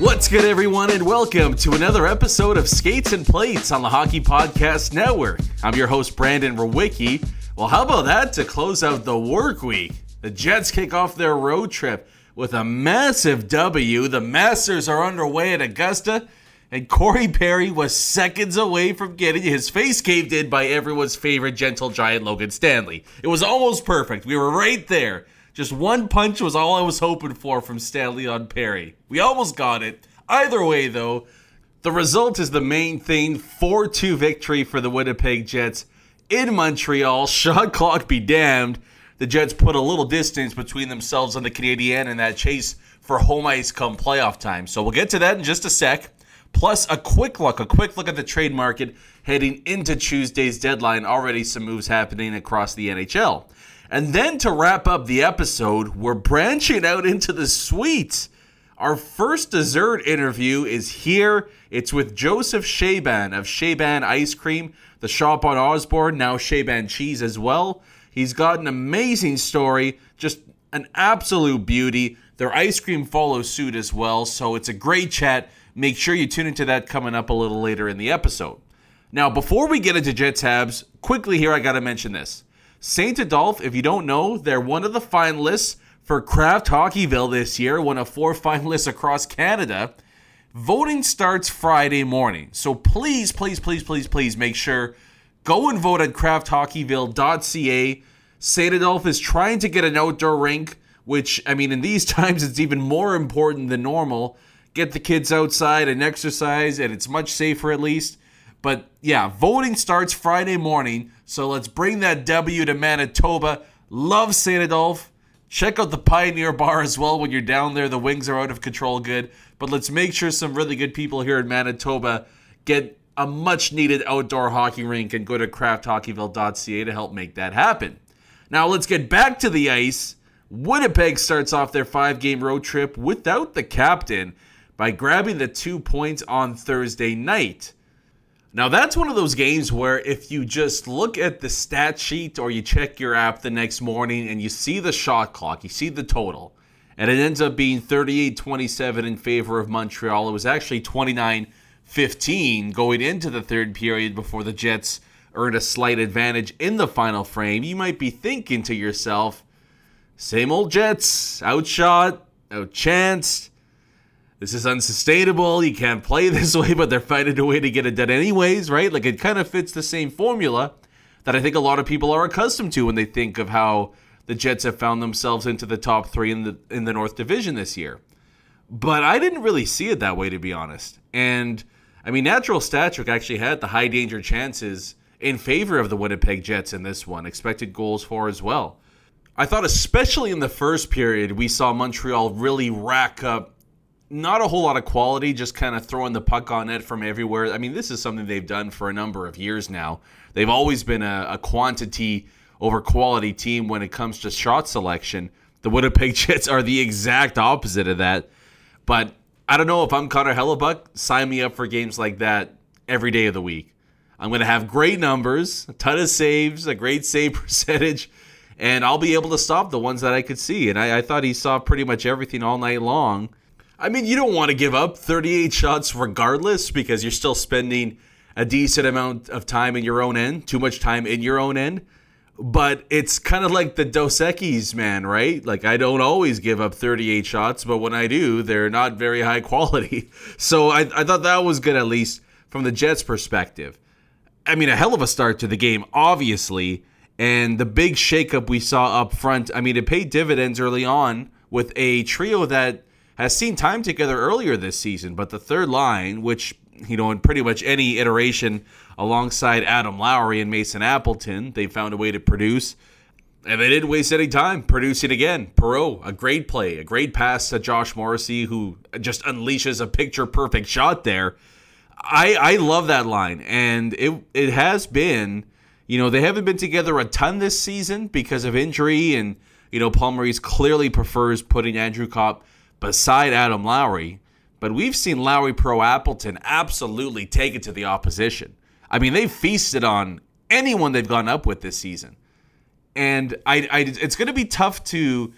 What's good, everyone, and welcome to another episode of Skates and Plates on the Hockey Podcast Network. I'm your host, Brandon Rowicki. Well, how about that to close out the work week? The Jets kick off their road trip with a massive W. The Masters are underway at Augusta, and Corey Perry was seconds away from getting his face caved in by everyone's favorite gentle giant, Logan Stanley. It was almost perfect. We were right there. Just one punch was all I was hoping for from Stanley on Perry. We almost got it. Either way, though, the result is the main thing 4 2 victory for the Winnipeg Jets in Montreal. Shot clock be damned. The Jets put a little distance between themselves and the Canadian in that chase for home ice come playoff time. So we'll get to that in just a sec. Plus, a quick look, a quick look at the trade market heading into Tuesday's deadline. Already some moves happening across the NHL. And then to wrap up the episode, we're branching out into the sweets. Our first dessert interview is here. It's with Joseph Shaban of Shaban Ice Cream, the shop on Osborne, now Shaban Cheese as well. He's got an amazing story, just an absolute beauty. Their ice cream follows suit as well, so it's a great chat. Make sure you tune into that coming up a little later in the episode. Now, before we get into Jets Habs, quickly here I got to mention this. St. Adolphe, if you don't know, they're one of the finalists for Kraft Hockeyville this year, one of four finalists across Canada. Voting starts Friday morning. So please, please, please, please, please make sure go and vote at krafthockeyville.ca. St. Adolphe is trying to get an outdoor rink, which, I mean, in these times, it's even more important than normal. Get the kids outside and exercise, and it's much safer at least. But yeah, voting starts Friday morning, so let's bring that W to Manitoba. Love St. Adolphe. Check out the Pioneer Bar as well when you're down there. The wings are out of control good. But let's make sure some really good people here in Manitoba get a much needed outdoor hockey rink and go to krafthockeyville.ca to help make that happen. Now let's get back to the ice. Winnipeg starts off their five game road trip without the captain by grabbing the two points on Thursday night. Now, that's one of those games where if you just look at the stat sheet or you check your app the next morning and you see the shot clock, you see the total, and it ends up being 38 27 in favor of Montreal. It was actually 29 15 going into the third period before the Jets earned a slight advantage in the final frame. You might be thinking to yourself, same old Jets, outshot, outchanced. This is unsustainable. You can't play this way, but they're finding a way to get it done anyways, right? Like it kind of fits the same formula that I think a lot of people are accustomed to when they think of how the Jets have found themselves into the top three in the in the North Division this year. But I didn't really see it that way, to be honest. And I mean, Natural Stat Trick actually had the high danger chances in favor of the Winnipeg Jets in this one, expected goals for as well. I thought, especially in the first period, we saw Montreal really rack up not a whole lot of quality, just kind of throwing the puck on net from everywhere. I mean, this is something they've done for a number of years now. They've always been a, a quantity over quality team when it comes to shot selection. The Winnipeg Jets are the exact opposite of that. But I don't know if I'm Connor Hellebuyck, sign me up for games like that every day of the week. I'm going to have great numbers, a ton of saves, a great save percentage, and I'll be able to stop the ones that I could see. And I, I thought he saw pretty much everything all night long. I mean, you don't want to give up 38 shots regardless because you're still spending a decent amount of time in your own end, too much time in your own end. But it's kind of like the Dos Equis, man, right? Like I don't always give up 38 shots, but when I do, they're not very high quality. So I, I thought that was good, at least from the Jets' perspective. I mean, a hell of a start to the game, obviously. And the big shakeup we saw up front, I mean, it paid dividends early on with a trio that has seen time together earlier this season. But the third line, which, you know, in pretty much any iteration alongside Adam Lowry and Mason Appleton, they found a way to produce. And they didn't waste any time producing again. Perreault, a great play, a great pass to Josh Morrissey, who just unleashes a picture perfect shot there. I, I love that line. And it, it has been you know, they haven't been together a ton this season because of injury, and, you know, Paul Maurice clearly prefers putting Andrew Copp beside Adam Lowry. But we've seen Lowry Perreault Appleton absolutely take it to the opposition. I mean, they've feasted on anyone they've gone up with this season. And I, I it's going to be tough to.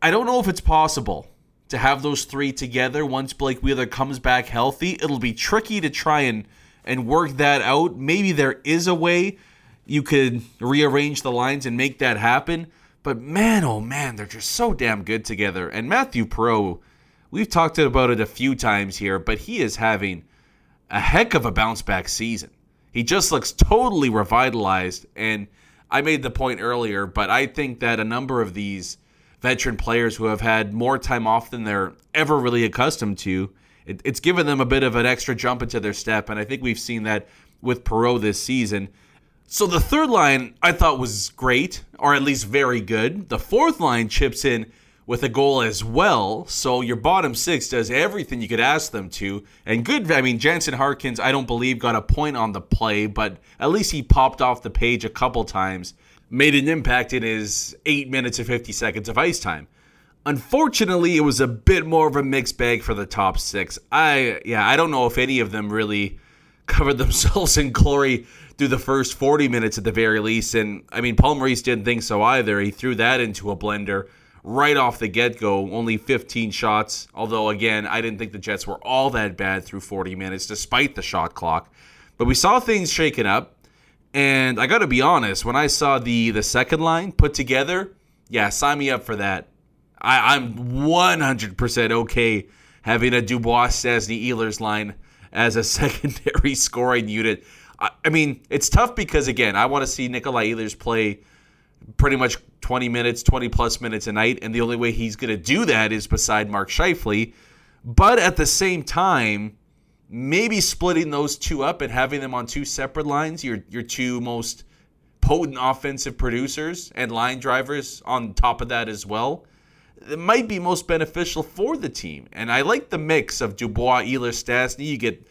I don't know if it's possible to have those three together once Blake Wheeler comes back healthy. It'll be tricky to try and and work that out. Maybe there is a way you could rearrange the lines and make that happen. But man, oh man, they're just so damn good together. And Matthew Perreault, we've talked about it a few times here, but he is having a heck of a bounce back season. He just looks totally revitalized. And I made the point earlier, but I think that a number of these veteran players who have had more time off than they're ever really accustomed to it, it's given them a bit of an extra jump into their step, and I think we've seen that with Perreault this season. So the third line I thought was great, or at least very good. The fourth line chips in with a goal as well. So your bottom six does everything you could ask them to. And good, I mean, Jansen Harkins, I don't believe got a point on the play, but at least he popped off the page a couple times, made an impact in his eight minutes and 50 seconds of ice time. Unfortunately, it was a bit more of a mixed bag for the top six. I yeah, I don't know if any of them really covered themselves in glory through the first 40 minutes at the very least. And I mean, Paul Maurice didn't think so either. He threw that into a blender right off the get go. Only 15 shots. Although, again, I didn't think the Jets were all that bad through 40 minutes, despite the shot clock. But we saw things shaken up. And I got to be honest, when I saw the the second line put together, yeah, sign me up for that. I, I'm 100% okay having a Dubois, Stastny, Ehlers line as a secondary scoring unit. I, mean, it's tough because, again, I want to see Nikolai Ehlers play pretty much 20 minutes, 20 plus minutes a night, and the only way he's going to do that is beside Mark Scheifele. But at the same time, maybe splitting those two up and having them on two separate lines, your your two most potent offensive producers and line drivers on top of that as well it might be most beneficial for the team. And I like the mix of Dubois, Ehlers, Stastny. You get,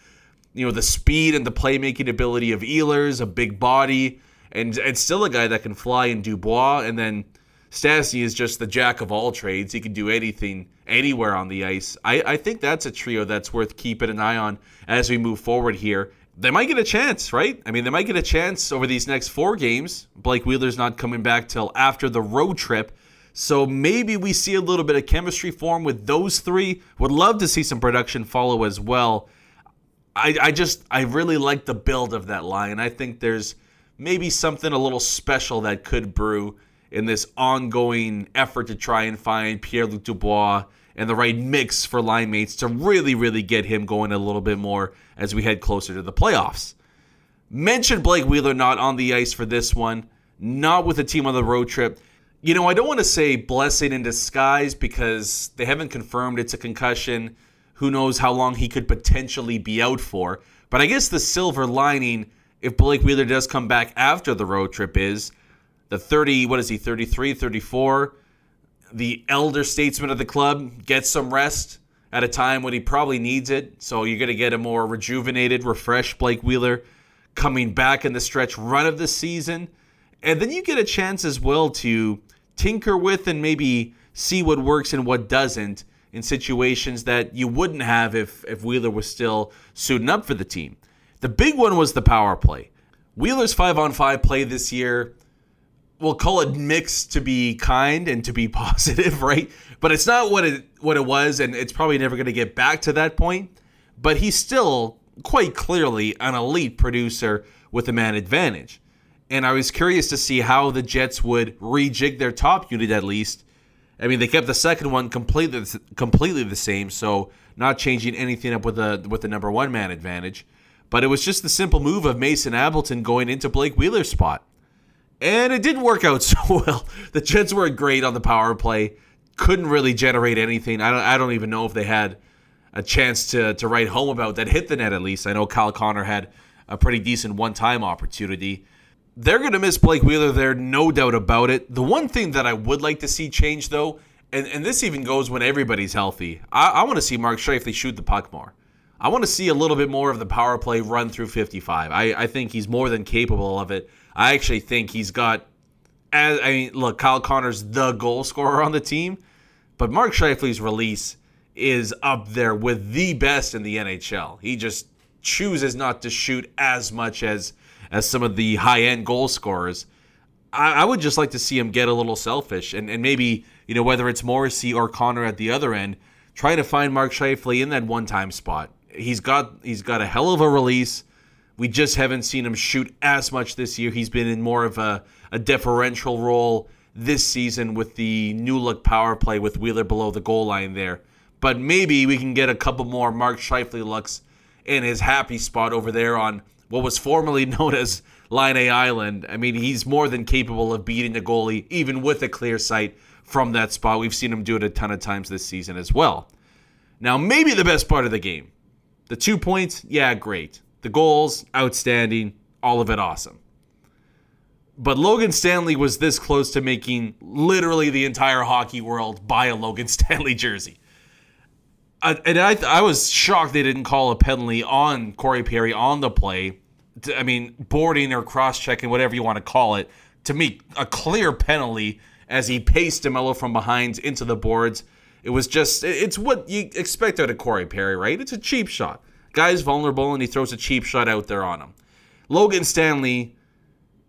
you know, the speed and the playmaking ability of Ehlers, a big body, and and still a guy that can fly in Dubois. And then Stastny is just the jack of all trades. He can do anything, anywhere on the ice. I, I think that's a trio that's worth keeping an eye on as we move forward here. They might get a chance, right? I mean, they might get a chance over these next four games. Blake Wheeler's not coming back till after the road trip. So maybe we see a little bit of chemistry form with those three. Would love to see some production follow as well. I, I just I really like the build of that line. I think there's maybe something a little special that could brew in this ongoing effort to try and find Pierre Luc Dubois and the right mix for line mates to really, really get him going a little bit more as we head closer to the playoffs. Mentioned Blake Wheeler not on the ice for this one, not with the team on the road trip. You know, I don't want to say blessing in disguise because they haven't confirmed it's a concussion. Who knows how long he could potentially be out for. But I guess the silver lining, if Blake Wheeler does come back after the road trip, is the 30, what is he, 33, 34? The elder statesman of the club gets some rest at a time when he probably needs it. So you're going to get a more rejuvenated, refreshed Blake Wheeler coming back in the stretch run of the season. And then you get a chance as well to tinker with and maybe see what works and what doesn't in situations that you wouldn't have if, if Wheeler was still suiting up for the team. The big one was the power play. Wheeler's five on five play this year, we'll call it mixed to be kind and to be positive, right? But it's not what it what it was, and it's probably never going to get back to that point. But he's still quite clearly an elite producer with a man advantage. And I was curious to see how the Jets would rejig their top unit at least. I mean, they kept the second one completely completely the same, so not changing anything up with the with the number one man advantage. But it was just the simple move of Mason Appleton going into Blake Wheeler's spot. And it didn't work out so well. The Jets were great on the power play, couldn't really generate anything. I don't I don't even know if they had a chance to to write home about that hit the net at least. I know Kyle Connor had a pretty decent one-time opportunity. They're going to miss Blake Wheeler there, no doubt about it. The one thing that I would like to see change, though, and, and this even goes when everybody's healthy, I, I want to see Mark Scheifele shoot the puck more. I want to see a little bit more of the power play run through 55. I, I think he's more than capable of it. I actually think he's got, as I mean, look, Kyle Connor's the goal scorer on the team, but Mark Scheifele's release is up there with the best in the NHL. He just chooses not to shoot as much as as some of the high end goal scorers. I, I, would just like to see him get a little selfish and, and maybe, you know, whether it's Morrissey or Connor at the other end, try to find Mark Scheifele in that one time spot. He's got he's got a hell of a release. We just haven't seen him shoot as much this year. He's been in more of a, a differential role this season with the new look power play with Wheeler below the goal line there. But maybe we can get a couple more Mark Scheifele looks in his happy spot over there on what was formerly known as Laine Island. I mean, he's more than capable of beating the goalie, even with a clear sight from that spot. We've seen him do it a ton of times this season as well. Now, maybe the best part of the game. The two points, yeah, great. The goals, outstanding. All of it awesome. But Logan Stanley was this close to making literally the entire hockey world buy a Logan Stanley jersey. I, and I, I was shocked they didn't call a penalty on Corey Perry on the play I mean, boarding or cross checking, whatever you want to call it, to me, a clear penalty as he paced DeMelo from behind into the boards. It was just, it's what you expect out of Corey Perry, right? It's a cheap shot. Guy's vulnerable and he throws a cheap shot out there on him. Logan Stanley,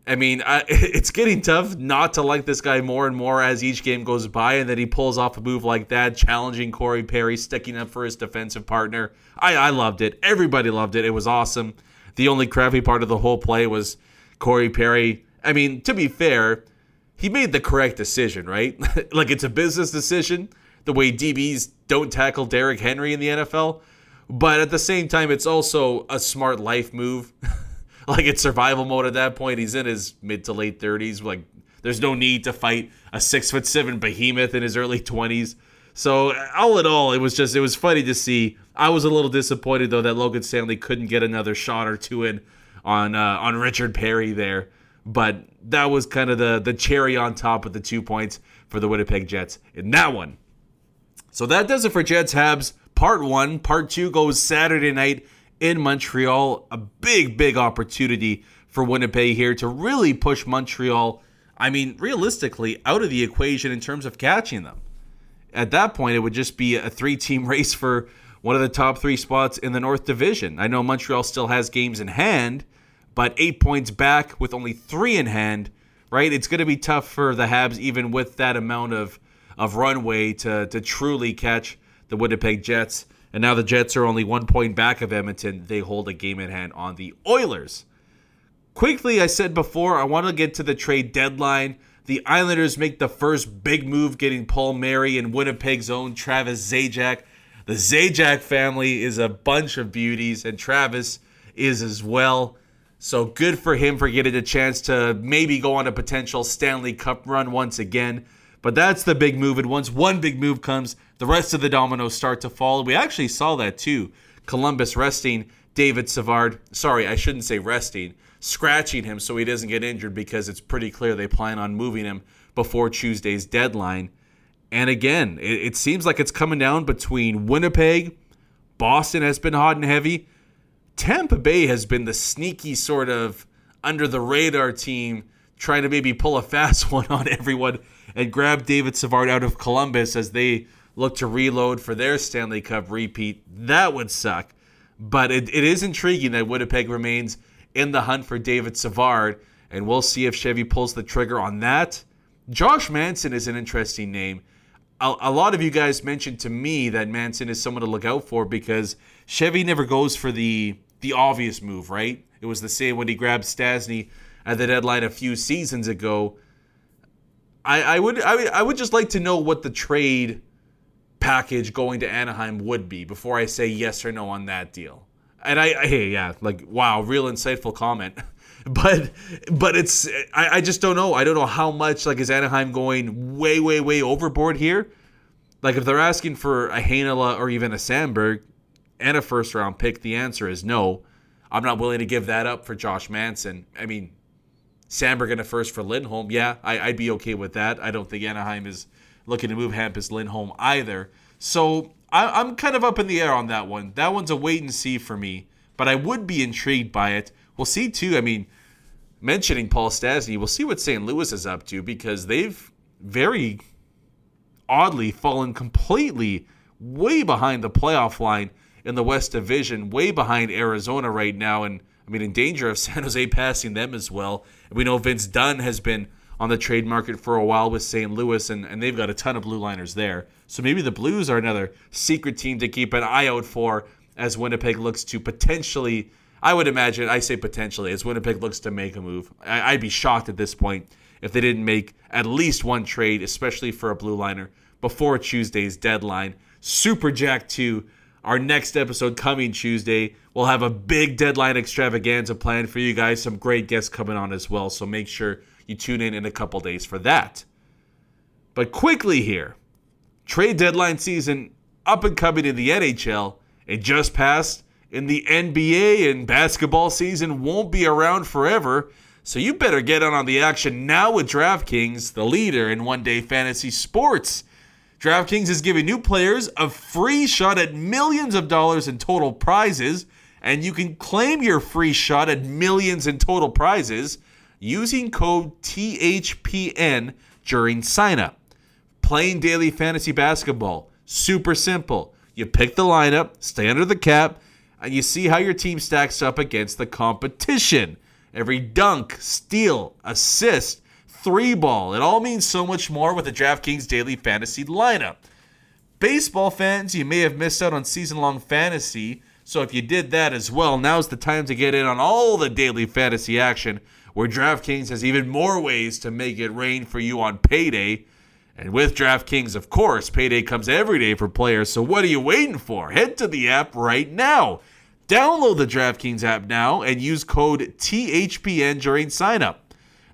I mean, I, it's getting tough not to like this guy more and more as each game goes by, and then he pulls off a move like that, challenging Corey Perry, sticking up for his defensive partner. I, I loved it. Everybody loved it. It was awesome. The only crappy part of the whole play was Corey Perry. I mean, to be fair, he made the correct decision, right? like it's a business decision, the way DBs don't tackle Derrick Henry in the NFL. But at the same time, it's also a smart life move. like it's survival mode at that point. He's in his mid to late 30s. Like there's no need to fight a six foot seven behemoth in his early 20s. So all in all, it was just it was funny to see. I was a little disappointed though that Logan Stanley couldn't get another shot or two in on uh, on Richard Perry there, but that was kind of the the cherry on top of the two points for the Winnipeg Jets in that one. So that does it for Jets Habs part one. Part two goes Saturday night in Montreal. A big big opportunity for Winnipeg here to really push Montreal. I mean, realistically, out of the equation in terms of catching them at that point, it would just be a three team race for one of the top three spots in the North Division. I know Montreal still has games in hand, but eight points back with only three in hand, right? It's going to be tough for the Habs, even with that amount of, of runway, to, to truly catch the Winnipeg Jets. And now the Jets are only one point back of Edmonton. They hold a game in hand on the Oilers. Quickly, I said before, I want to get to the trade deadline. The Islanders make the first big move, getting Palmieri and Winnipeg's own Travis Zajac. The Zajac family is a bunch of beauties, and Travis is as well. So good for him for getting a chance to maybe go on a potential Stanley Cup run once again. But that's the big move. And once one big move comes, the rest of the dominoes start to fall. We actually saw that too. Columbus resting David Savard. Sorry, I shouldn't say resting scratching him so he doesn't get injured because it's pretty clear they plan on moving him before Tuesday's deadline. And again, it, it seems like it's coming down between Winnipeg, Boston has been hot and heavy. Tampa Bay has been the sneaky sort of under the radar team trying to maybe pull a fast one on everyone and grab David Savard out of Columbus as they look to reload for their Stanley Cup repeat. That would suck. But it, it is intriguing that Winnipeg remains in the hunt for David Savard, and we'll see if Chevy pulls the trigger on that. Josh Manson is an interesting name. A, a, lot of you guys mentioned to me that Manson is someone to look out for because Chevy never goes for the the obvious move, right? It was the same when he grabbed Stastny at the deadline a few seasons ago. I, I would I, would- I would just like to know what the trade package going to Anaheim would be before I say yes or no on that deal. And I, I hey yeah, like wow, real insightful comment. But but it's I, I just don't know. I don't know how much like is Anaheim going way way way overboard here. Like if they're asking for a Heinola or even a Samberg and a first round pick, the answer is no. I'm not willing to give that up for Josh Manson. I mean, Samberg and a first for Lindholm, yeah, I, I'd be okay with that. I don't think Anaheim is looking to move Hampus Lindholm either. So I, I'm kind of up in the air on that one. That one's a wait and see for me, but I would be intrigued by it. We'll see too. I mean, mentioning Paul Stastny, we'll see what St. Louis is up to because they've very oddly fallen completely way behind the playoff line in the West Division, way behind Arizona right now, and I mean in danger of San Jose passing them as well. And we know Vince Dunn has been on the trade market for a while with St. Louis, and, and they've got a ton of blue liners there. So maybe the Blues are another secret team to keep an eye out for as Winnipeg looks to potentially, I would imagine, I say potentially, as Winnipeg looks to make a move. I, I'd be shocked at this point if they didn't make at least one trade, especially for a blue liner, before Tuesday's deadline. Super Jack 2, our next episode coming Tuesday. We'll have a big deadline extravaganza planned for you guys. Some great guests coming on as well. So make sure you tune in in a couple days for that. But quickly here, trade deadline season up and coming in the NHL. It just passed in the NBA, and basketball season won't be around forever. So you better get on on the action now with DraftKings, the leader in one day fantasy sports. DraftKings is giving new players a free shot at millions of dollars in total prizes, and you can claim your free shot at millions in total prizes using code THPN during signup. Playing daily fantasy basketball, super simple. You pick the lineup, stay under the cap, and you see how your team stacks up against the competition. Every dunk, steal, assist, three ball, it all means so much more with the DraftKings daily fantasy lineup. Baseball fans, you may have missed out on season long fantasy, so if you did that as well, now's the time to get in on all the daily fantasy action, where DraftKings has even more ways to make it rain for you on payday. And with DraftKings, of course, payday comes every day for players, so what are you waiting for? Head to the app right now. Download the DraftKings app now and use code THPN during signup.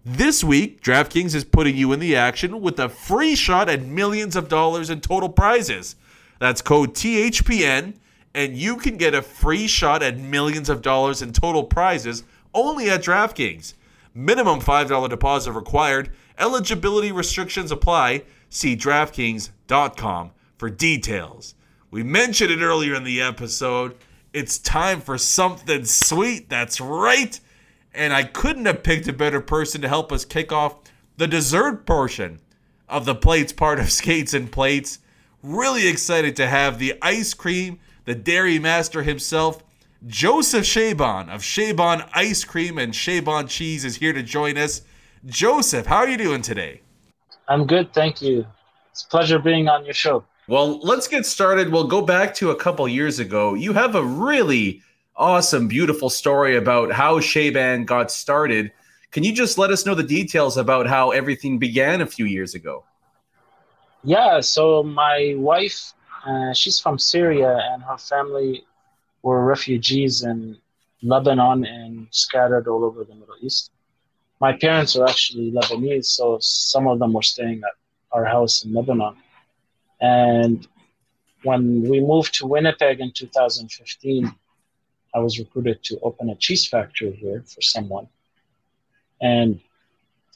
This week, DraftKings is putting you in the action with a free shot at millions of dollars in total prizes. That's code THPN, and you can get a free shot at millions of dollars in total prizes only at DraftKings. Minimum $5 deposit required. Eligibility restrictions apply. See DraftKings.com for details. We mentioned it earlier in the episode. It's time for something sweet. That's right. And I couldn't have picked a better person to help us kick off the dessert portion of the plates part of Skates and Plates. Really excited to have the ice cream, the dairy master himself, Joseph Shaban of Shaban Ice Cream and Shaban Cheese is here to join us. Joseph, how are you doing today? I'm good, thank you. It's a pleasure being on your show. Well, let's get started. We'll go back to a couple years ago. You have a really awesome, beautiful story about how Shaban got started. Can you just let us know the details about how everything began a few years ago? Yeah, so my wife, uh, she's from Syria, and her family were refugees in Lebanon and scattered all over the Middle East. My parents are actually Lebanese, so some of them were staying at our house in Lebanon. And when we moved to Winnipeg in 2015, I was recruited to open a cheese factory here for someone. And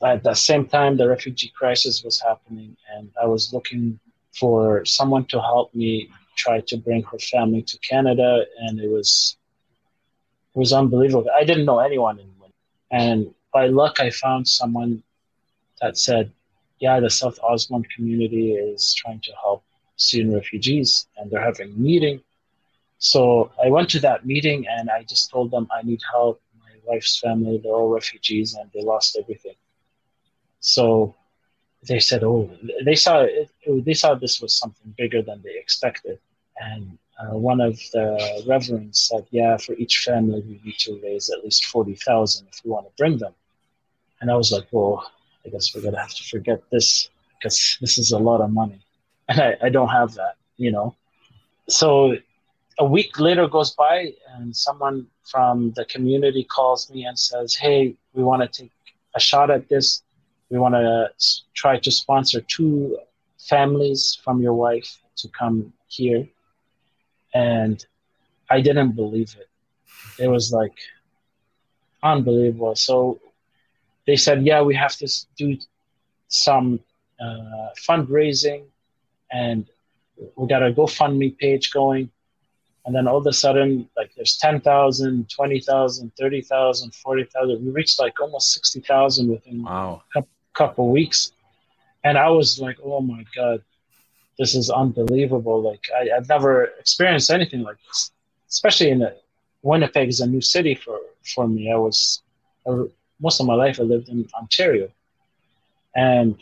at the same time, the refugee crisis was happening, and I was looking for someone to help me try to bring her family to Canada, and it was it was unbelievable. I didn't know anyone in Winnipeg, and by luck, I found someone that said, "Yeah, the South Osborne community is trying to help Syrian refugees, and they're having a meeting." So I went to that meeting, and I just told them I need help. My wife's family, they're all refugees, and they lost everything. So they said, "Oh, they saw it, they saw this was something bigger than they expected." And uh, one of the reverends said, "Yeah, for each family, we need to raise at least forty thousand if we want to bring them." And I was like, "Well, I guess we're gonna have to forget this because this is a lot of money, and I, I don't have that, you know." So a week later goes by, and someone from the community calls me and says, "Hey, we want to take a shot at this. We want to try to sponsor two families from your wife to come here." And I didn't believe it. It was like unbelievable. So they said, "Yeah, we have to do some uh, fundraising, and we got a GoFundMe page going." And then all of a sudden, like there's 10,000, 20,000, 30,000, 40,000. We reached like almost 60,000 within Wow. a couple weeks. And I was like, oh my God, this is unbelievable. Like I, I've never experienced anything like this, especially in a, Winnipeg is a new city for, for me. I was, I, most of my life I lived in Ontario. And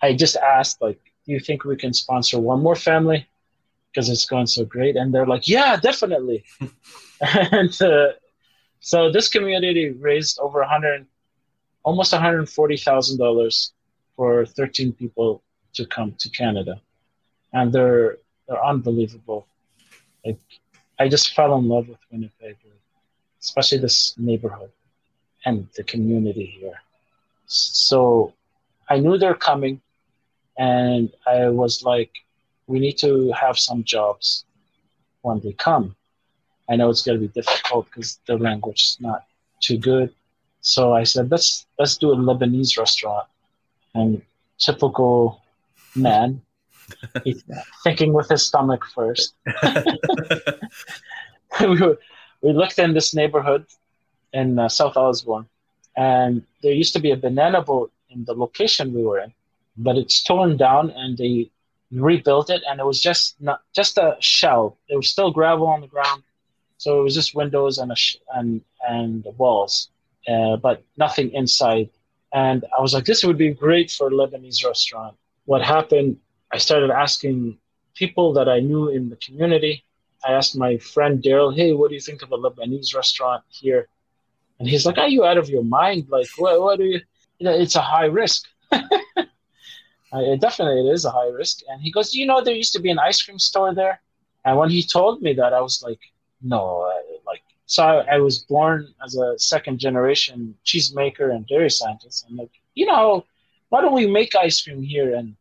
I just asked, like, do you think we can sponsor one more family? because it's going so great. And they're like, yeah, definitely. and uh, so this community raised over 100, almost $140,000 for 13 people to come to Canada. And they're, they're unbelievable. Like, I just fell in love with Winnipeg, especially this neighborhood and the community here. So I knew they're coming, and I was like, we need to have some jobs when they come. I know it's going to be difficult because the language is not too good. So I said, let's let's do a Lebanese restaurant. And typical man, he's thinking with his stomach first. we, were, we looked in this neighborhood in uh, South Osborne, and there used to be a banana boat in the location we were in, but it's torn down and they rebuilt it, and it was just not just a shell. There was still gravel on the ground, so it was just windows and a sh- and and walls, uh, but nothing inside. And I was like, this would be great for a Lebanese restaurant. What happened? I started asking people that I knew in the community. I asked my friend Daryl, "Hey, what do you think of a Lebanese restaurant here?" And he's like, "Are you out of your mind? Like, what? What do you? you know, it's a high risk." Uh, it definitely it is a high risk. And he goes, you know, there used to be an ice cream store there. And when he told me that, I was like, no, I, like, so I, I, was born as a second generation cheesemaker and dairy scientist. I'm like, you know, why don't we make ice cream here and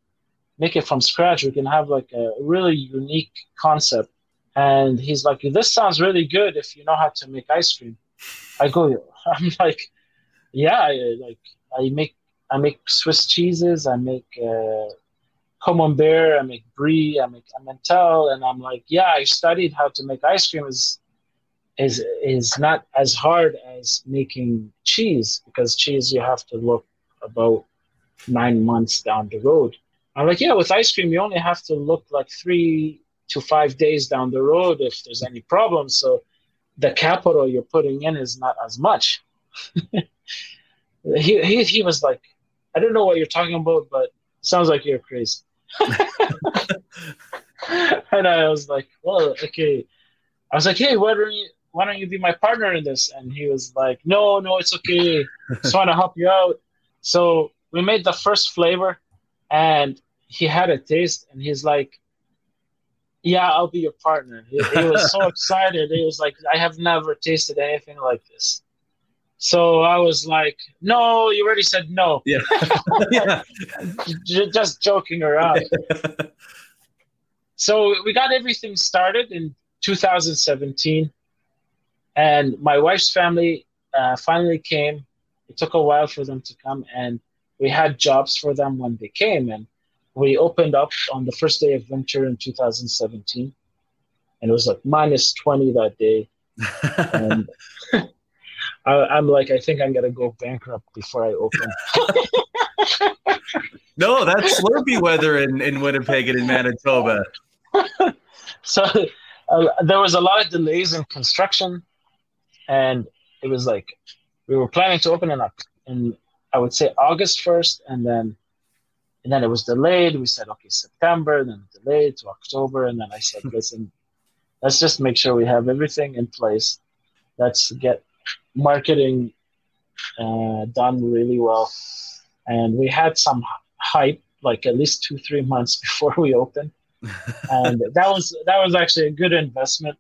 make it from scratch? We can have like a really unique concept. And he's like, this sounds really good if you know how to make ice cream. I go, I'm like, yeah, I, like I make I make Swiss cheeses. I make uh, Camembert. I make Brie. I make Emmental. And I'm like, yeah, I studied how to make ice cream. is is is not as hard as making cheese because cheese you have to look about nine months down the road. I'm like, yeah, with ice cream you only have to look like three to five days down the road if there's any problems. So the capital you're putting in is not as much. he, he he was like, I don't know what you're talking about, but sounds like you're crazy. and I was like, well, okay. I was like, hey, why don't you why don't you be my partner in this? And he was like, no, no, it's okay. Just want to help you out. So we made the first flavor, and he had a taste, and he's like, yeah, I'll be your partner. He, he was so excited. He was like, I have never tasted anything like this. So I was like, no, you already said no. Yeah. yeah. Just joking around. so we got everything started in 2017. And my wife's family uh, finally came. It took a while for them to come. And we had jobs for them when they came. And we opened up on the first day of winter in 2017. And it was like minus 20 that day. and I, am like, I think I'm gonna go bankrupt before I open. no, that's Slurpee weather in, in Winnipeg and in Manitoba. so uh, there was a lot of delays in construction, and it was like we were planning to open in, in I would say August first, and then and then it was delayed. We said okay September, then delayed to October, and then I said, listen, let's just make sure we have everything in place. Let's get marketing uh, done really well. And we had some hype, like at least two, three months before we opened. and that was that was actually a good investment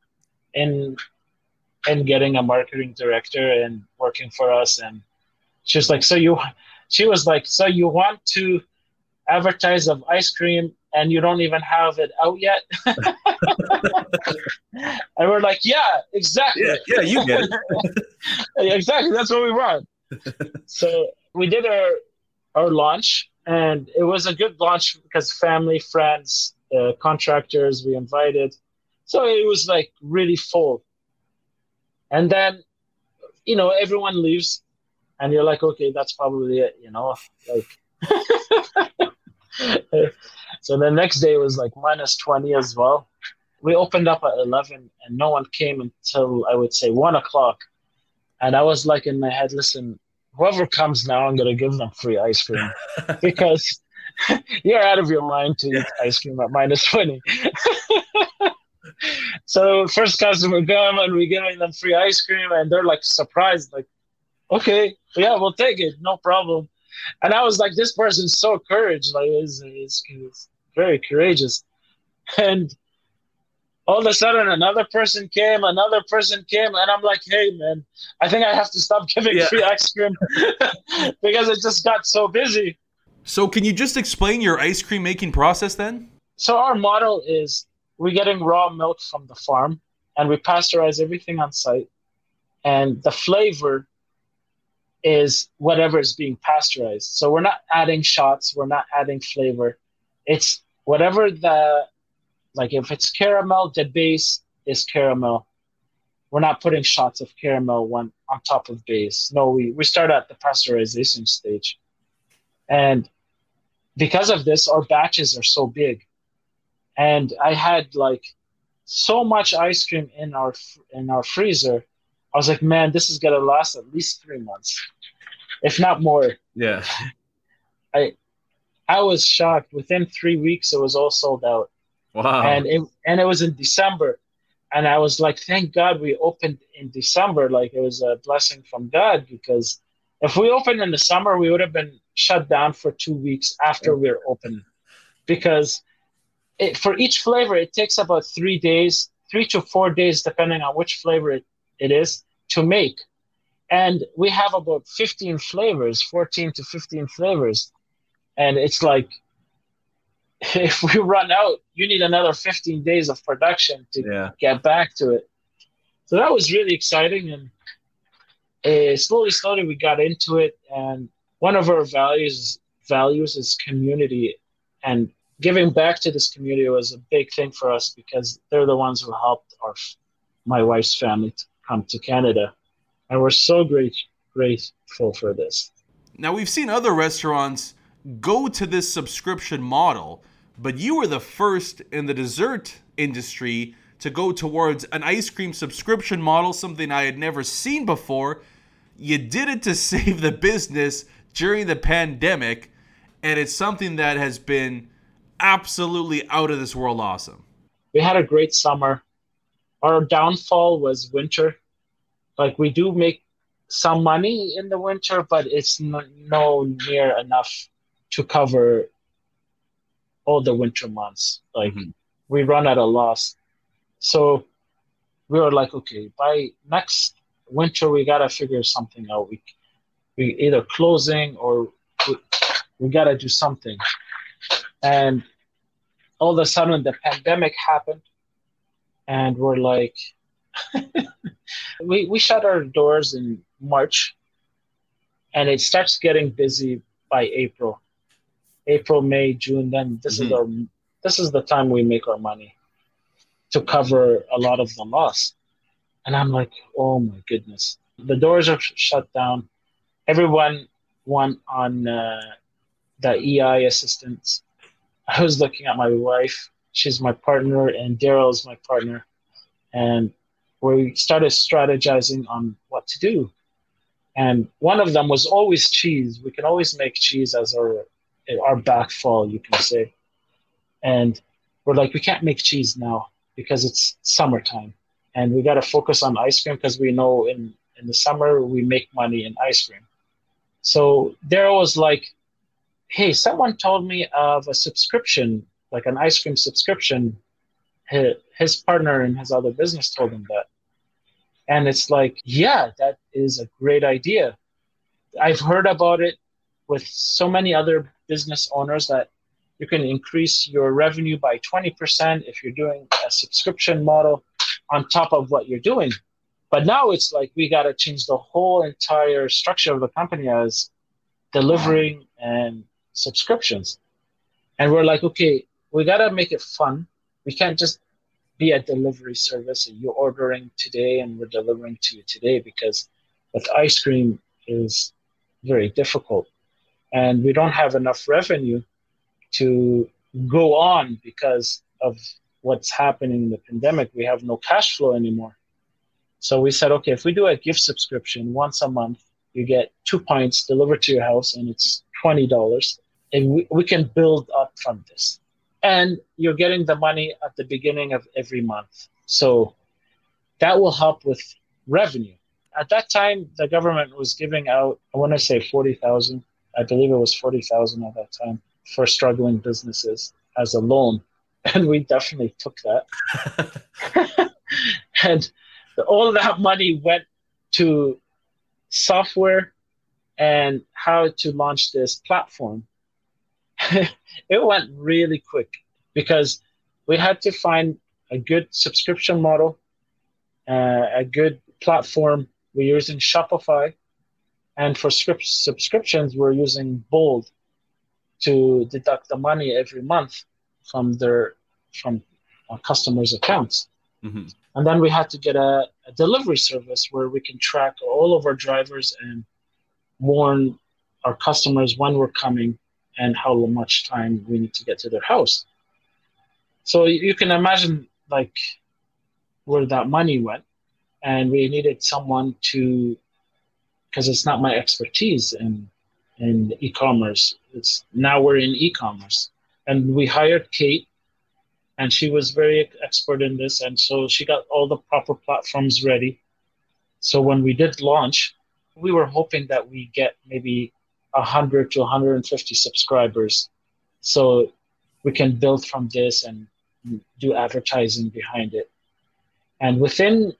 in in getting a marketing director and working for us. And she was like, "So you," she was like, "So you want to advertise of ice cream and you don't even have it out yet?" and we're like, "Yeah, exactly. Yeah, yeah, you get it. exactly. That's what we want." so we did our our launch, and it was a good launch because family, friends, uh, contractors we invited, so it was like really full. And then, you know, everyone leaves, and you're like, okay, that's probably it, you know, like. so the next day was like minus 20 as well. We opened up at 11 and no one came until I would say one o'clock. And I was like in my head, listen, whoever comes now, I'm going to give them free ice cream because you're out of your mind to eat ice cream at minus 20. so first customer come and we're giving them free ice cream and they're like surprised, like, okay, yeah, we'll take it, no problem. And I was like, this person's so courage, like, is is very courageous. And all of a sudden, another person came, another person came, and I'm like, hey, man, I think I have to stop giving Yeah. free ice cream because it just got so busy. So, can you just explain your ice cream making process then? So our model is we're getting raw milk from the farm and we pasteurize everything on site. And the flavor is whatever is being pasteurized. So we're not adding shots, we're not adding flavor. It's whatever the like if it's caramel, the base is caramel. We're not putting shots of caramel one on top of base. No, we, we start at the pasteurization stage. And because of this, our batches are so big and I had like so much ice cream in our in our freezer. I was like, man, this is gonna last at least three months, if not more. Yeah. I I was shocked. Within three weeks, it was all sold out, Wow. and it and it was in December, and I was like, thank God we opened in December. Like it was a blessing from God because if we opened in the summer, we would have been shut down for two weeks after we were open, because it, for each flavor, it takes about three days, three to four days, depending on which flavor it, it is, to make. And we have about 15 flavors, 14 to 15 flavors. And it's like, if we run out, you need another 15 days of production to yeah. get back to it. So that was really exciting. And uh, slowly, slowly, we got into it. And one of our values values is community and giving back to this community was a big thing for us because they're the ones who helped our my wife's family come to Canada, and we're so great grateful for this. Now, we've seen other restaurants go to this subscription model, but you were the first in the dessert industry to go towards an ice cream subscription model, something I had never seen before. You did it to save the business during the pandemic, and it's something that has been absolutely out of this world awesome. We had a great summer. Our downfall was winter. Like we do make some money in the winter, but it's no, no near enough to cover all the winter months. Like Mhm. we run at a loss. So we were like, okay, by next winter we gotta figure something out. We we either closing or we, we gotta do something. And all of a sudden the pandemic happened and we're like we we shut our doors in March and it starts getting busy by April. April, May, June, then this is Mhm. our this is the time we make our money to cover a lot of the loss. And I'm like, oh my goodness. The doors are sh- shut down. Everyone went on uh, the EI assistance. I was looking at my wife. She's my partner, and Daryl's my partner. And we started strategizing on what to do. And one of them was always cheese. We can always make cheese as our our backfall, you can say. And we're like, we can't make cheese now because it's summertime and we got to focus on ice cream because we know in in the summer we make money in ice cream. So there was like, hey, someone told me of a subscription, like an ice cream subscription. His, his partner in his other business told him that. And it's like, yeah, that is a great idea. I've heard about it with so many other business owners that you can increase your revenue by 20% if you're doing a subscription model on top of what you're doing. But now it's like we got to change the whole entire structure of the company as delivering and subscriptions. And we're like, okay, we got to make it fun. We can't just be a delivery service you're ordering today and we're delivering to you today because with ice cream is very difficult. And we don't have enough revenue to go on because of what's happening in the pandemic. We have no cash flow anymore. So we said, okay, if we do a gift subscription once a month, you get two pints delivered to your house and it's $20. And we, we can build up from this. And you're getting the money at the beginning of every month. So that will help with revenue. At that time, the government was giving out, I want to say 40,000. I believe it was 40,000 at that time for struggling businesses as a loan. And we definitely took that. and all that money went to software and how to launch this platform. it went really quick because we had to find a good subscription model, uh, a good platform. We're using Shopify, and for script subscriptions, we're using Bold to deduct the money every month from their from customers' accounts. Mm-hmm. And then we had to get a, a, delivery service where we can track all of our drivers and warn our customers when we're coming and how much time we need to get to their house. So you can imagine like where that money went. And we needed someone to, because it's not my expertise in in e-commerce. It's now we're in e-commerce, and we hired Kate and she was very expert in this and so she got all the proper platforms ready so when we did launch we were hoping that we get maybe 100 to 150 subscribers. So we can build from this and do advertising behind it. And within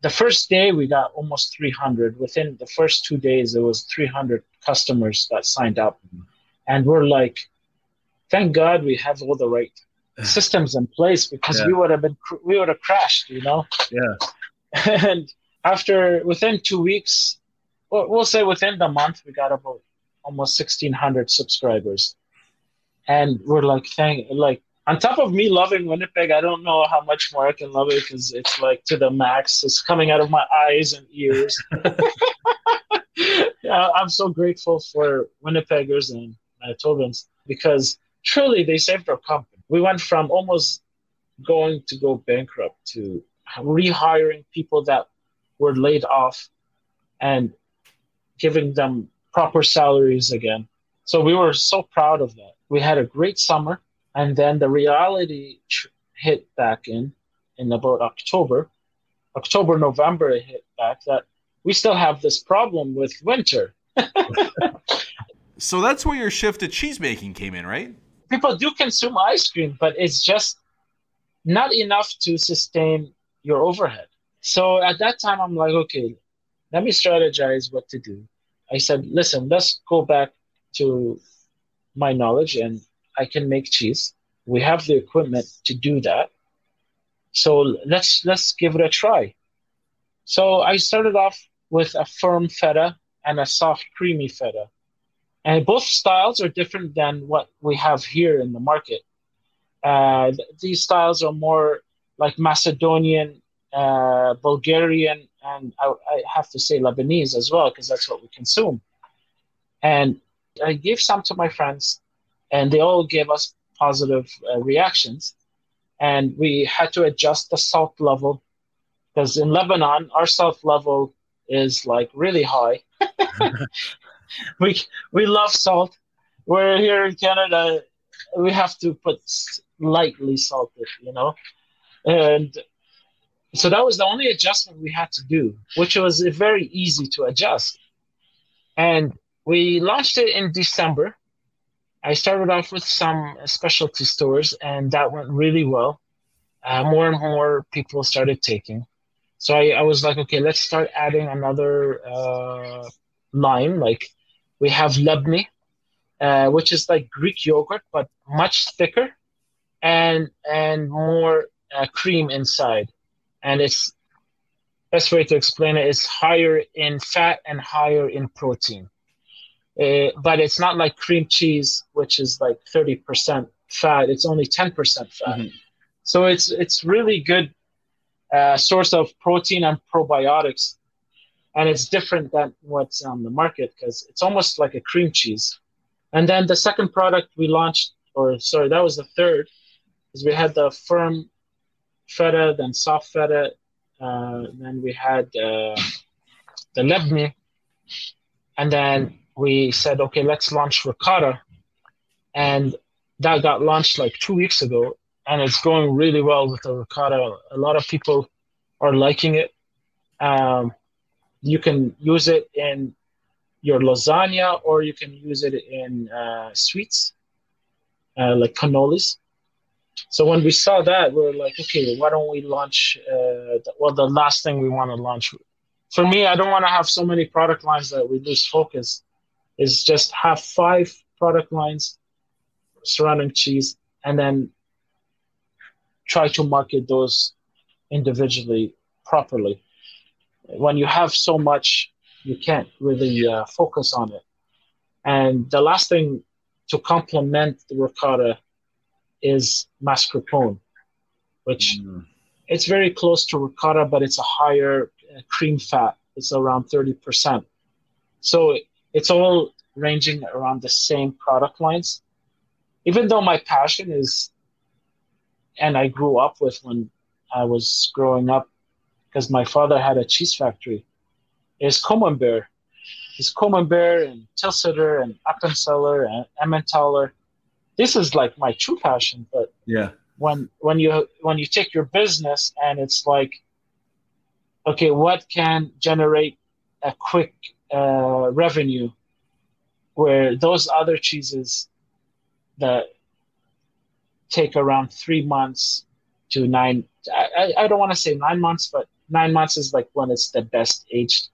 the first day we got almost 300 within the first two days there was 300 customers that signed up. And we're like thank god we have all the right systems in place because yeah. we would have been we would have crashed you know? Yeah. And after within two weeks we'll say within the month we got about almost 1600 subscribers. And we're like thank like on top of me loving winnipeg i don't know how much more i can love it because it's like to the max. It's coming out of my eyes and ears. Yeah, i'm so grateful for winnipeggers and manitobans because truly they saved our company. We went from almost going to go bankrupt to rehiring people that were laid off and giving them proper salaries again. So we were so proud of that. We had a great summer, and then the reality hit back in in about October, October, November, it hit back that we still have this problem with winter. so that's where your shift to cheese making came in, right? people do consume ice cream, but it's just not enough to sustain your overhead. So at that time, I'm like, okay, let me strategize what to do. I said, listen, let's go back to my knowledge and I can make cheese. We have the equipment to do that. So let's let's give it a try. So I started off with a firm feta and a soft creamy feta. And both styles are different than what we have here in the market. Uh, these styles are more like Macedonian, uh, Bulgarian, and I, I, have to say Lebanese as well, because that's what we consume. And I gave some to my friends, and they all gave us positive uh, reactions. And we had to adjust the salt level, because in Lebanon, our salt level is like really high. we we love salt. We're here in Canada. We have to put lightly salted, you know. and so that was the only adjustment we had to do, which was very easy to adjust. And we launched it in December. I started off with some specialty stores, and that went really well. Uh, more and more people started taking. So I, I, was like, okay, let's start adding another uh, line. Like we have lebni, uh, which is like Greek yogurt, but much thicker and and more uh, cream inside. And it's best way to explain it is higher in fat and higher in protein. Uh, but it's not like cream cheese, which is like 30% fat. It's only 10% fat. Mm-hmm. So it's it's really good uh, source of protein and probiotics, and it's different than what's on the market because it's almost like a cream cheese. And then the second product we launched, or sorry, that was the third, is we had the firm feta, then soft feta, uh, then we had uh, the lebni, and then we said, okay, let's launch ricotta, and that got launched like two weeks ago, and it's going really well with the ricotta. A lot of people are liking it. Um, you can use it in your lasagna, or you can use it in uh, sweets, uh, like cannolis. So when we saw that, we are like, okay, why don't we launch? Uh, well, the last thing we want to launch. For me, I don't want to have so many product lines that we lose focus. Is just have five product lines surrounding cheese, and then try to market those individually properly. When you have so much, you can't really uh, focus on it. And the last thing to complement the ricotta is mascarpone, which mm. it's very close to ricotta, but it's a higher uh, cream fat. It's around 30%. So it's all ranging around the same product lines. Even though my passion is and I grew up with when I was growing up because my father had a cheese factory is Camembert. Is Camembert and Tilsiter and Appenzeller and Emmentaler. This is like my true passion. But yeah, when when you when you take your business and it's like, okay, what can generate a quick uh, revenue, where those other cheeses that take around three months to nine. I, I don't want to say nine months, but nine months is like when it's the best aged.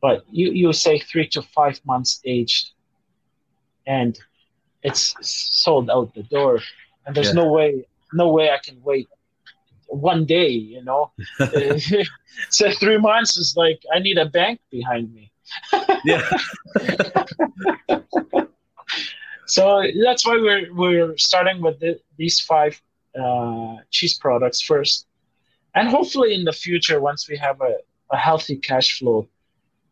But you, you say three to five months aged, and it's sold out the door. And there's yeah. no way, no way I can wait one day. You know, so three months is like I need a bank behind me. yeah. So that's why we're we're starting with the, these five uh, cheese products first, and hopefully in the future, once we have a, a healthy cash flow,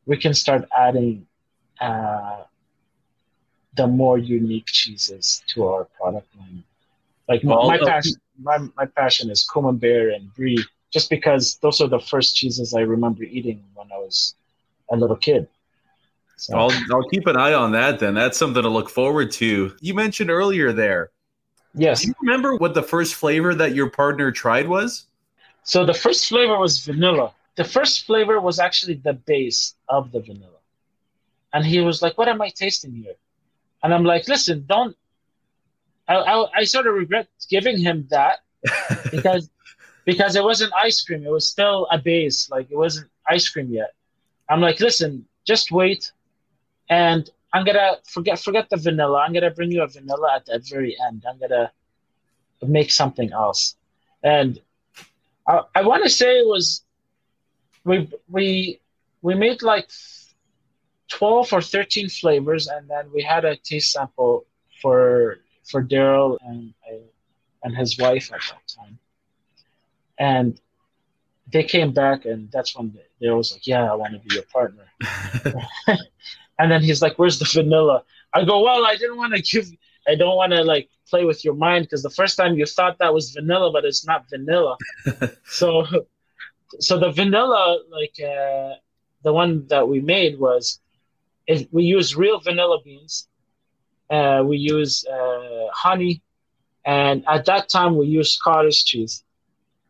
we can start adding uh, the more unique cheeses to our product line. Like my, my uh, passion, my, my passion is Camembert and Brie, just because those are the first cheeses I remember eating when I was a little kid. So. I'll I'll keep an eye on that. Then that's something to look forward to. You mentioned earlier there. Yes. Do you remember what the first flavor that your partner tried was? So the first flavor was vanilla. The first flavor was actually the base of the vanilla, and he was like, "What am I tasting here?" And I'm like, "Listen, don't." I I, I sort of regret giving him that because because it wasn't ice cream. It was still a base. Like it wasn't ice cream yet. I'm like, listen, just wait and I'm gonna forget forget the vanilla. I'm gonna bring you a vanilla at the very end. I'm gonna make something else, and I, I want to say it was we we we made like twelve or thirteen flavors, and then we had a taste sample for for Daryl and and his wife at that time, and they came back, and that's when they, they was like, "Yeah, I want to be your partner." And then he's like, "Where's the vanilla?" I go, "Well, I didn't want to give. I don't want to like play with your mind because the first time you thought that was vanilla, but it's not vanilla. so, so the vanilla, like uh, the one that we made was, we use real vanilla beans. Uh, we use uh, honey, and at that time we used cottage cheese.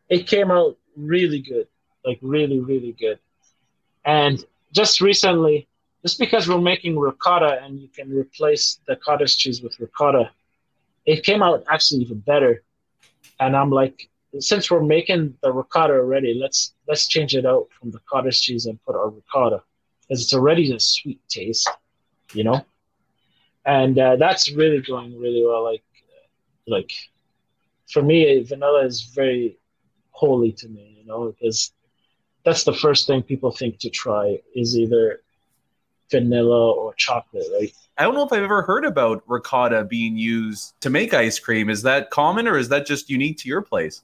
it came out really good, like really, really good. And just recently, just because we're making ricotta and you can replace the cottage cheese with ricotta, it came out actually even better. And I'm like, since we're making the ricotta already, let's let's change it out from the cottage cheese and put our ricotta because it's already a sweet taste, you know. And uh, that's really going really well. Like, like for me, vanilla is very holy to me, you know, because that's the first thing people think to try is either vanilla or chocolate, right? I don't know if I've ever heard about ricotta being used to make ice cream. Is that common or is that just unique to your place?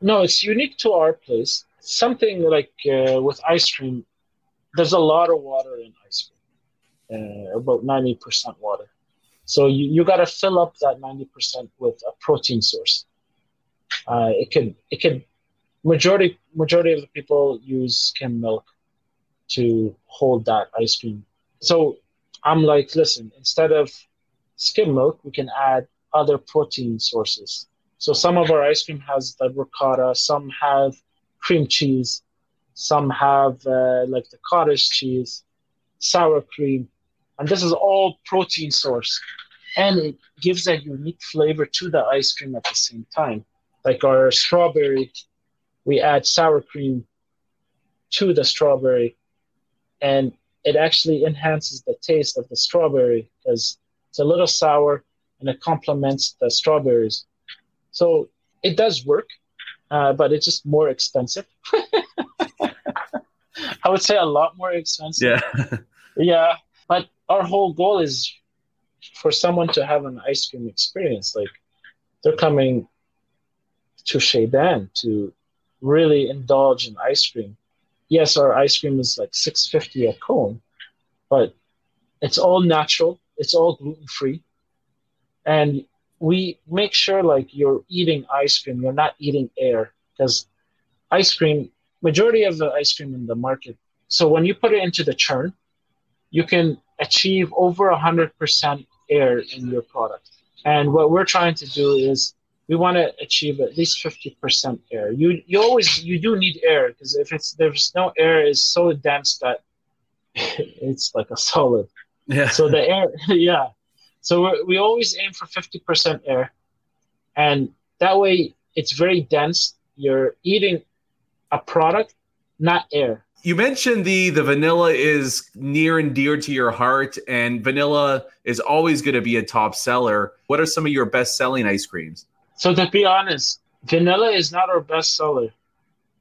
No, it's unique to our place. Something like uh, with ice cream, there's a lot of water in ice cream, uh, about 90% water. So you, you got to fill up that 90% with a protein source. Uh, it could it could majority majority of the people use skim milk to hold that ice cream. So I'm like, listen, instead of skim milk, we can add other protein sources. So some of our ice cream has the ricotta, some have cream cheese, some have uh, like the cottage cheese, sour cream, and this is all protein source, and it gives a unique flavor to the ice cream at the same time. Like our strawberry, we add sour cream to the strawberry, and it actually enhances the taste of the strawberry because it's a little sour and it complements the strawberries. So it does work, uh, but it's just more expensive. I would say a lot more expensive. Yeah. yeah, but our whole goal is for someone to have an ice cream experience. Like they're coming to Chaeban to really indulge in ice cream. Yes, our ice cream is like six fifty a cone, but it's all natural. It's all gluten free, and we make sure like you're eating ice cream. You're not eating air because ice cream. Majority of the ice cream in the market. So when you put it into the churn, you can achieve over hundred percent air in your product. And what we're trying to do is we want to achieve at least 50% air. You you always you do need air because if it's there's no air it's so dense that it's like a solid. Yeah. So the air yeah. So we we always aim for 50% air and that way it's very dense. You're eating a product, not air. You mentioned the the vanilla is near and dear to your heart, and vanilla is always going to be a top seller. What are some of your best selling ice creams? So to be honest, vanilla is not our best seller,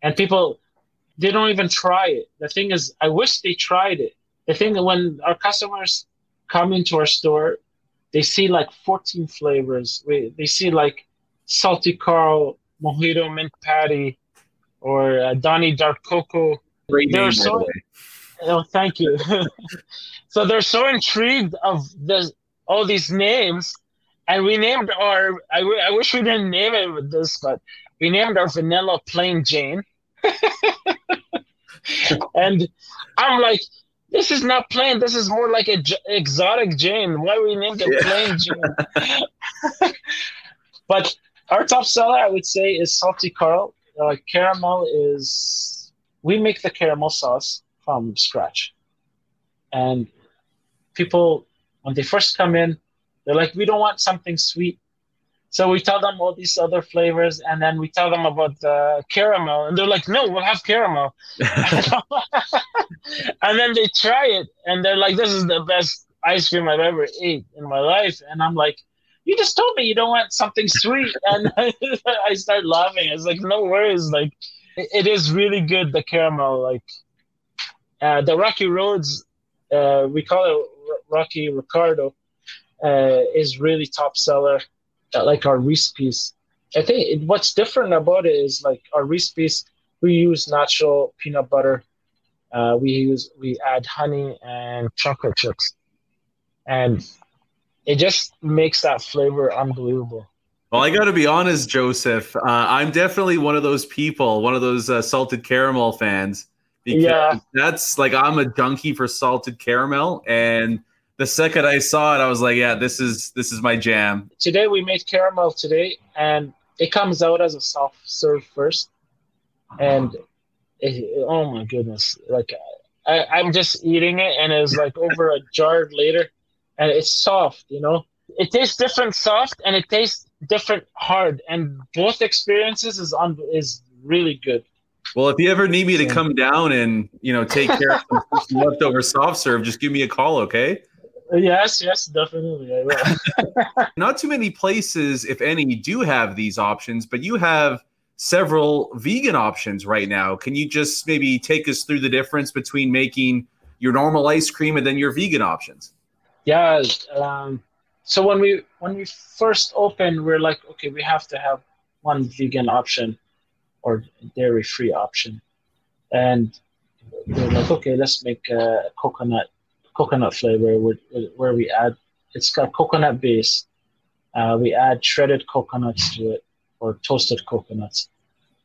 and people they don't even try it. The thing is, I wish they tried it. The thing when our customers come into our store, they see like 14 flavors. We, they see like salty Carl, mojito mint patty, or uh, Donny dark cocoa. Great They're name, so-. Oh, thank you. so they're so intrigued of the all these names, and we named our. I, w- I wish we didn't name it with this, but we named our vanilla plain Jane. and I'm like, this is not plain. This is more like a j- exotic Jane. Why we named it plain Jane? but our top seller, I would say, is salty Carl. Uh, caramel is we make the caramel sauce from scratch, and people when they first come in, they're like, we don't want something sweet. So we tell them all these other flavors, and then we tell them about the caramel, and they're like, "No, we'll have caramel." and then they try it, and they're like, "This is the best ice cream I've ever ate in my life." And I'm like, "You just told me you don't want something sweet," and I start laughing. It's like, "No worries, like it, it is really good. The caramel, like uh, the Rocky Roads, uh, we call it Rocky Ricardo, uh, is really top seller. Uh, like our piece. I think it, what's different about it is like our piece, we use natural peanut butter. Uh, we use we add honey and chocolate chips, and it just makes that flavor unbelievable. Well, I got to be honest, Joseph. Uh, I'm definitely one of those people, one of those uh, salted caramel fans. Because Yeah. that's like I'm a junkie for salted caramel, and the second I saw it, I was like, "Yeah, this is this is my jam." Today we made caramel today, and it comes out as a soft serve first, and it, oh my goodness, like I, I'm just eating it, and it's like over a jar later, and it's soft. You know, it tastes different soft, and it tastes different hard, and both experiences is on is really good. Well, if you ever need me to come down and you know take care of some leftover soft serve, just give me a call, okay? Yes, yes, definitely. I will. Not too many places, if any, do have these options, but you have several vegan options right now. Can you just maybe take us through the difference between making your normal ice cream and then your vegan options? Yeah. Um, so when we when we first opened, we're like, okay, we have to have one vegan option or dairy free option, and we're like, okay, let's make a coconut coconut flavor where, where we add it's got coconut base. Uh, we add shredded coconuts to it or toasted coconuts,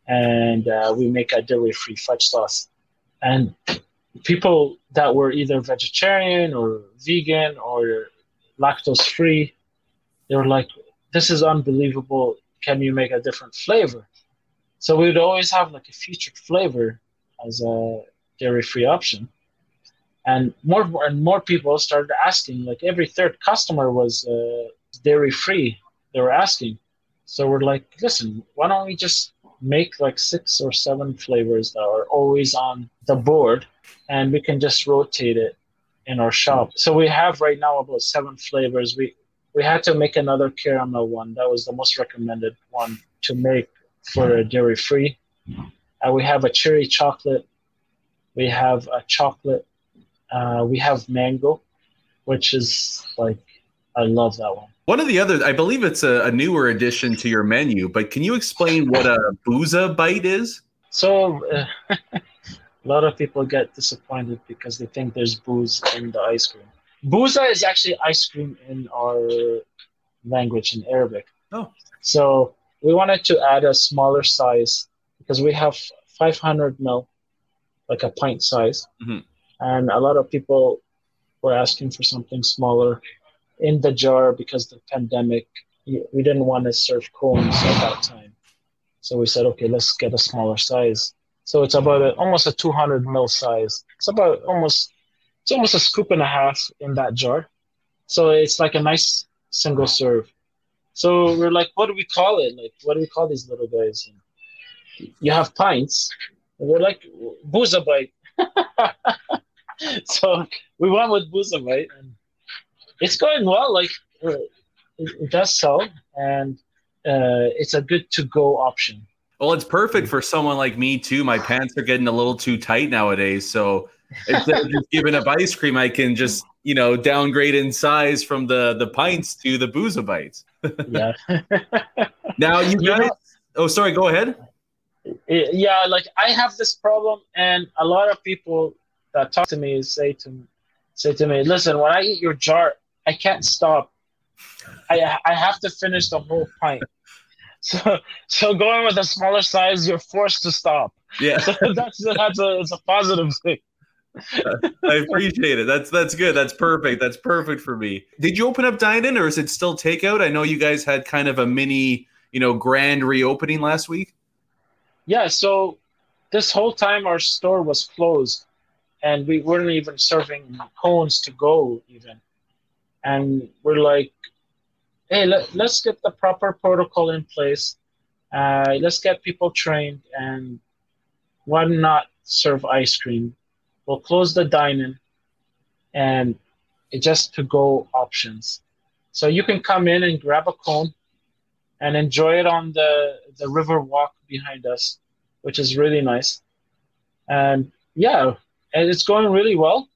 and uh, we make a dairy-free fudge sauce. And people that were either vegetarian or vegan or lactose-free, they were like, "This is unbelievable! Can you make a different flavor?" So we would always have like a featured flavor as a dairy-free option and more and more people started asking like every third customer was uh, dairy free they were asking so we're like listen why don't we just make like six or seven flavors that are always on the board and we can just rotate it in our shop. So we have right now about seven flavors. We we had to make another caramel one. That was the most recommended one to make for a dairy free. Uh, we have a cherry chocolate. We have a chocolate uh, we have mango, which is like I love that one. One of the other, I believe it's a, a newer addition to your menu, but can you explain what a booza bite is? So uh, a lot of people get disappointed because they think there's booze in the ice cream. Booza is actually ice cream in our language in Arabic. Oh. So we wanted to add a smaller size because we have 500 mil, like a pint size. Mhm. And a lot of people were asking for something smaller in the jar because the pandemic, we didn't want to serve cones at that time. So we said, okay, let's get a smaller size. So it's about a, almost a 200 mil size. It's about almost, it's almost a scoop and a half in that jar. So it's like a nice single serve. So we're like, what do we call it? Like, what do we call these little guys? You have pints. We're like, booza bite. so we went with booza bite, and it's going well. Like, uh, it, does sell, and uh, it's a good to-go option. Well, it's perfect for someone like me too. My pants are getting a little too tight nowadays, so instead of just giving up ice cream, I can just you know downgrade in size from the the pints to the booza bites. Yeah. Now you guys. know- Oh, sorry. Go ahead. yeah like i have this problem and a lot of people that talk to me say to say to me listen when i eat your jar i can't stop i i have to finish the whole pint so so going with a smaller size you're forced to stop Yeah, so that's that's a it's a positive thing I appreciate it. That's that's good. That's perfect. That's perfect for me. Did you open up dine-in, or is it still takeout? I know you guys had kind of a mini, you know, grand reopening last week. yeah so this whole time our store was closed and we weren't even serving cones to go even and we're like hey let, let's get the proper protocol in place. Uh, let's get people trained and why not serve ice cream? We'll close the dine-in and just to go options. So you can come in and grab a cone and enjoy it on the the river walk behind us which is really nice. And yeah and it's going really well.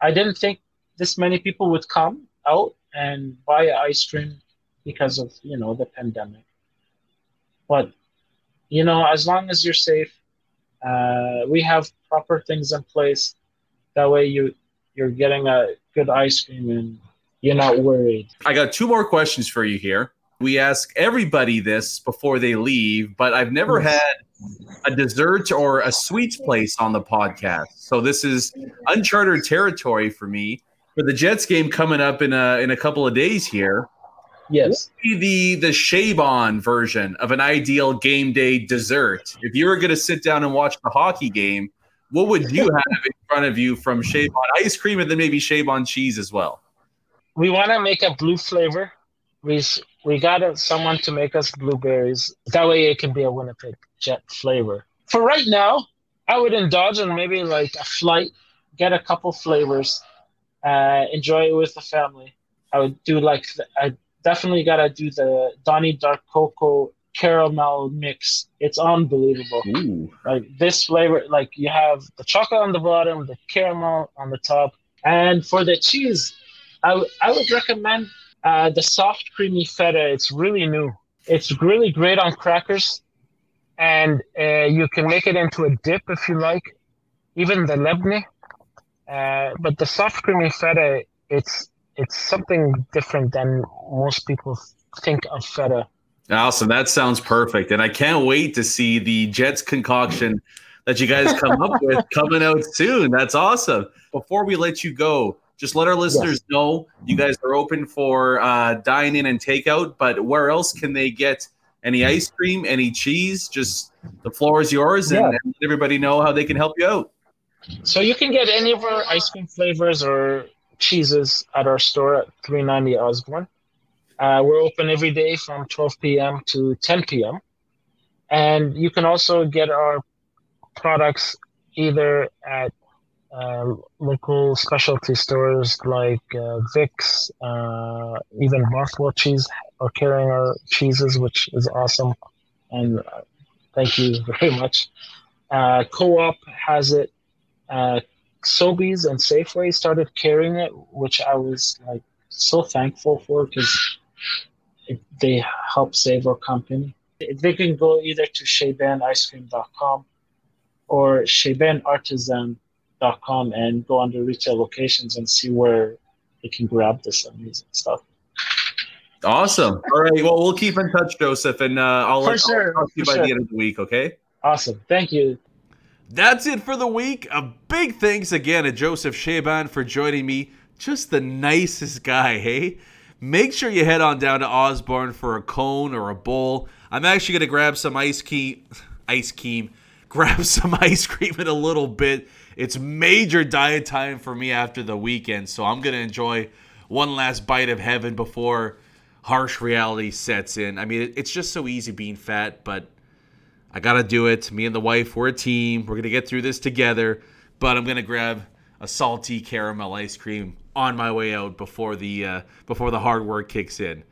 I didn't think this many people would come out and buy ice cream because of you know the pandemic but you know as long as you're safe uh, we have proper things in place that way you you're getting a good ice cream and you're not worried I got two more questions for you here. We ask everybody this before they leave, but I've never had a dessert or a sweets place on the podcast. So this is uncharted territory for me. For the Jets game coming up in a in a couple of days here, Yes. Be the the Chaeban version of an ideal game day dessert. If you were going to sit down and watch the hockey game, what would you have in front of you from Chaeban ice cream and then maybe Chaeban cheese as well? We want to make a blue flavor. We we got someone to make us blueberries. That way, it can be a Winnipeg Jet flavor. For right now, I would indulge in maybe like a flight, get a couple flavors, uh, enjoy it with the family. I would do like the, I definitely gotta do the Donnie Dark Cocoa caramel mix. It's unbelievable. Ooh. Like this flavor, like you have the chocolate on the bottom, the caramel on the top, and for the cheese, I w- I would recommend uh, the soft creamy feta. It's really new. It's really great on crackers, and uh, you can make it into a dip if you like, even the lebne. Uh, but the soft creamy feta, it's it's something different than most people think of feta. Awesome. That sounds perfect. And I can't wait to see the Jets concoction that you guys come up with coming out soon. That's awesome. Before we let you go, just let our listeners know you guys are open for uh, dine in and takeout, but where else can they get any ice cream, any cheese? Just the floor is yours and, Yeah. and let everybody know how they can help you out. So you can get any of our ice cream flavors or cheeses at our store at 390 Osborne. Uh, we're open every day from 12 p.m. to 10 p.m. And you can also get our products either at uh, local specialty stores like uh, Vicks, uh, even Buffalo Cheese are carrying our cheeses, which is awesome. And uh, thank you very much. Uh, Co-op has it uh, Sobeys and Safeway started carrying it, which I was like so thankful for because they help save our company. They can go either to ChaebanIceCream.com or ChaebanArtisan.com and go under retail locations and see where they can grab this amazing stuff. Awesome. All right. Well, we'll keep in touch, Joseph, and uh, I'll, For I'll sure, talk to you by sure. the end of the week, okay? Awesome. Thank you. That's it for the week. A big thanks again to Joseph Chaeban for joining me. Just the nicest guy, hey? Make sure you head on down to Osborne for a cone or a bowl. I'm actually going to grab some ice cream. Ice cream. Grab some ice cream in a little bit. It's major diet time for me after the weekend, so I'm going to enjoy one last bite of heaven before harsh reality sets in. I mean, it's just so easy being fat, but I gotta do it. Me and the wife, we're a team. We're gonna get through this together. But I'm gonna grab a salty caramel ice cream on my way out before the uh, before the hard work kicks in.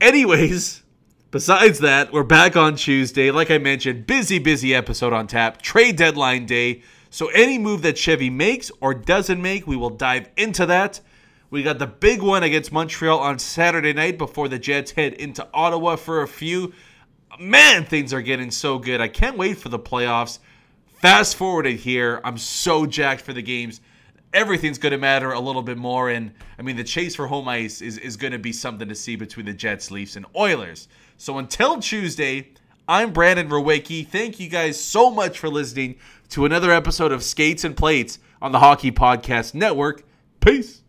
Anyways, besides that, we're back on Tuesday. Like I mentioned, busy, busy episode on tap. Trade deadline day. So any move that Chevy makes or doesn't make, we will dive into that. We got the big one against Montreal on Saturday night before the Jets head into Ottawa for a few man, things are getting so good. I can't wait for the playoffs. Fast forwarded here, I'm so jacked for the games. Everything's going to matter a little bit more. And I mean, the chase for home ice is, is going to be something to see between the Jets, Leafs, and Oilers. So until Tuesday, I'm Brandon Rowicki. Thank you guys so much for listening to another episode of Skates and Plates on the Hockey Podcast Network. Peace.